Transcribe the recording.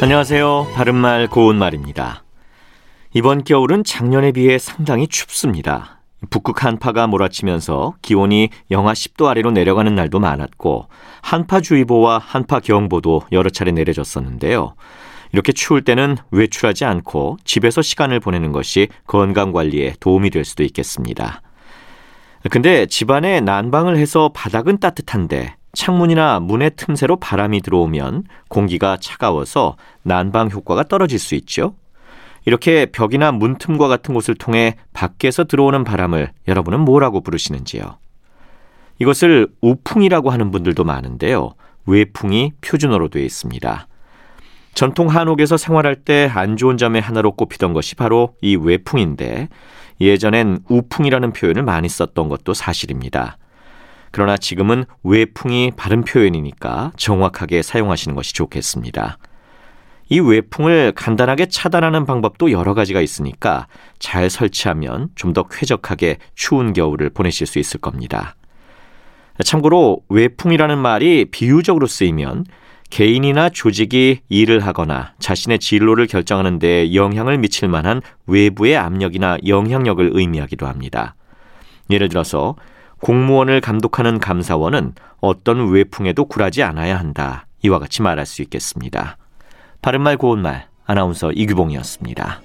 안녕하세요. 바른말 고운말입니다. 이번 겨울은 작년에 비해 상당히 춥습니다. 북극 한파가 몰아치면서 기온이 영하 10도 아래로 내려가는 날도 많았고 한파주의보와 한파경보도 여러 차례 내려졌었는데요. 이렇게 추울 때는 외출하지 않고 집에서 시간을 보내는 것이 건강 관리에 도움이 될 수도 있겠습니다. 근데 집안에 난방을 해서 바닥은 따뜻한데 창문이나 문의 틈새로 바람이 들어오면 공기가 차가워서 난방 효과가 떨어질 수 있죠. 이렇게 벽이나 문틈과 같은 곳을 통해 밖에서 들어오는 바람을 여러분은 뭐라고 부르시는지요? 이것을 우풍이라고 하는 분들도 많은데요. 외풍이 표준어로 되어 있습니다. 전통 한옥에서 생활할 때 안 좋은 점의 하나로 꼽히던 것이 바로 이 외풍인데 예전엔 우풍이라는 표현을 많이 썼던 것도 사실입니다. 그러나 지금은 외풍이 바른 표현이니까 정확하게 사용하시는 것이 좋겠습니다. 이 외풍을 간단하게 차단하는 방법도 여러 가지가 있으니까 잘 설치하면 좀 더 쾌적하게 추운 겨울을 보내실 수 있을 겁니다. 참고로 외풍이라는 말이 비유적으로 쓰이면 개인이나 조직이 일을 하거나 자신의 진로를 결정하는 데 영향을 미칠 만한 외부의 압력이나 영향력을 의미하기도 합니다. 예를 들어서 공무원을 감독하는 감사원은 어떤 외풍에도 굴하지 않아야 한다. 이와 같이 말할 수 있겠습니다. 바른말 고운말 아나운서 이규봉이었습니다.